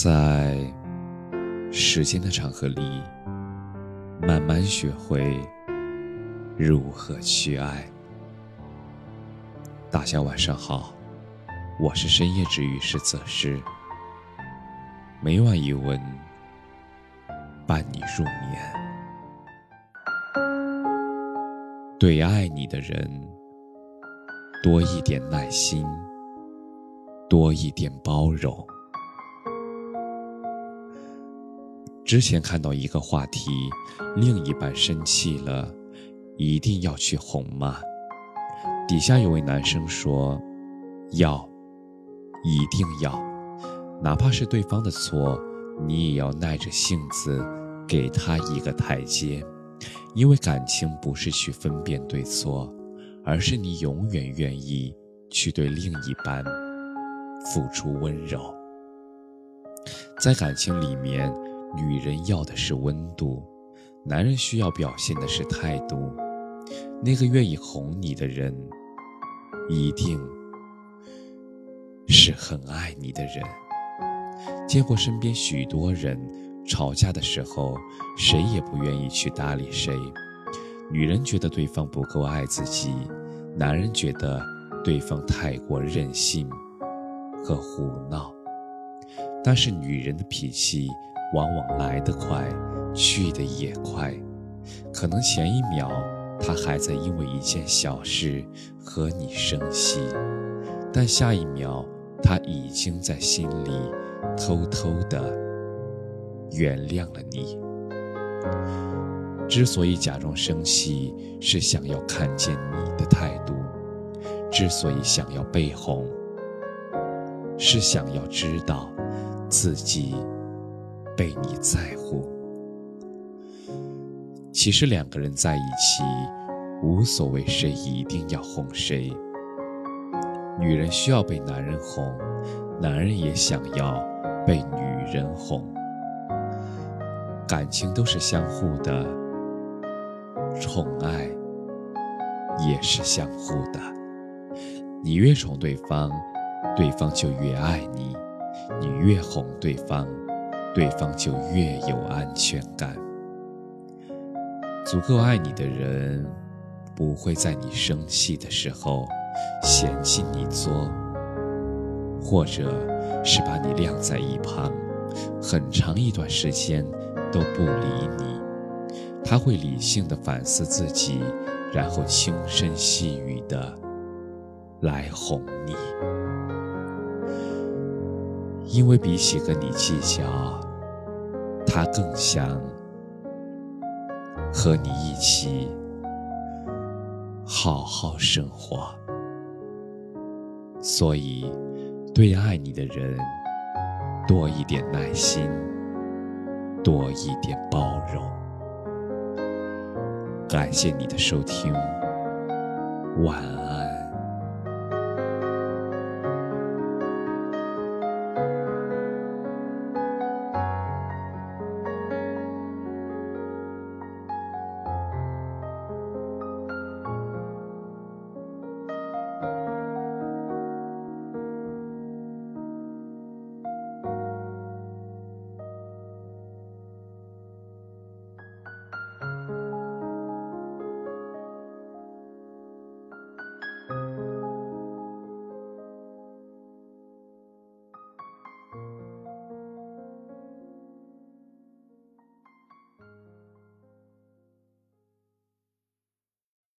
在时间的长河里，慢慢学会如何去爱。大家晚上好，我是深夜治愈师泽师，每晚一文伴你入眠。对爱你的人，多一点耐心，多一点包容。之前看到一个话题，另一半生气了，一定要去哄吗？底下有位男生说：“要，一定要，哪怕是对方的错，你也要耐着性子给他一个台阶，因为感情不是去分辨对错，而是你永远愿意去对另一半付出温柔，在感情里面。”女人要的是温度，男人需要表现的是态度。那个愿意哄你的人，一定是很爱你的人。见过身边许多人吵架的时候，谁也不愿意去搭理谁。女人觉得对方不够爱自己，男人觉得对方太过任性和胡闹。但是女人的脾气。往往来得快，去得也快。可能前一秒他还在因为一件小事和你生气，但下一秒他已经在心里偷偷的原谅了你。之所以假装生气，是想要看见你的态度；之所以想要被哄，是想要知道自己。被你在乎，其实两个人在一起，无所谓谁一定要哄谁。女人需要被男人哄，男人也想要被女人哄。感情都是相互的，宠爱也是相互的。你越宠对方，对方就越爱你；你越哄对方。对方就越有安全感。足够爱你的人，不会在你生气的时候嫌弃你作，或者是把你晾在一旁，很长一段时间都不理你。他会理性的反思自己，然后轻声细语的来哄你。因为比起跟你计较，他更想和你一起好好生活。所以，对爱你的人多一点耐心，多一点包容。感谢你的收听，晚安。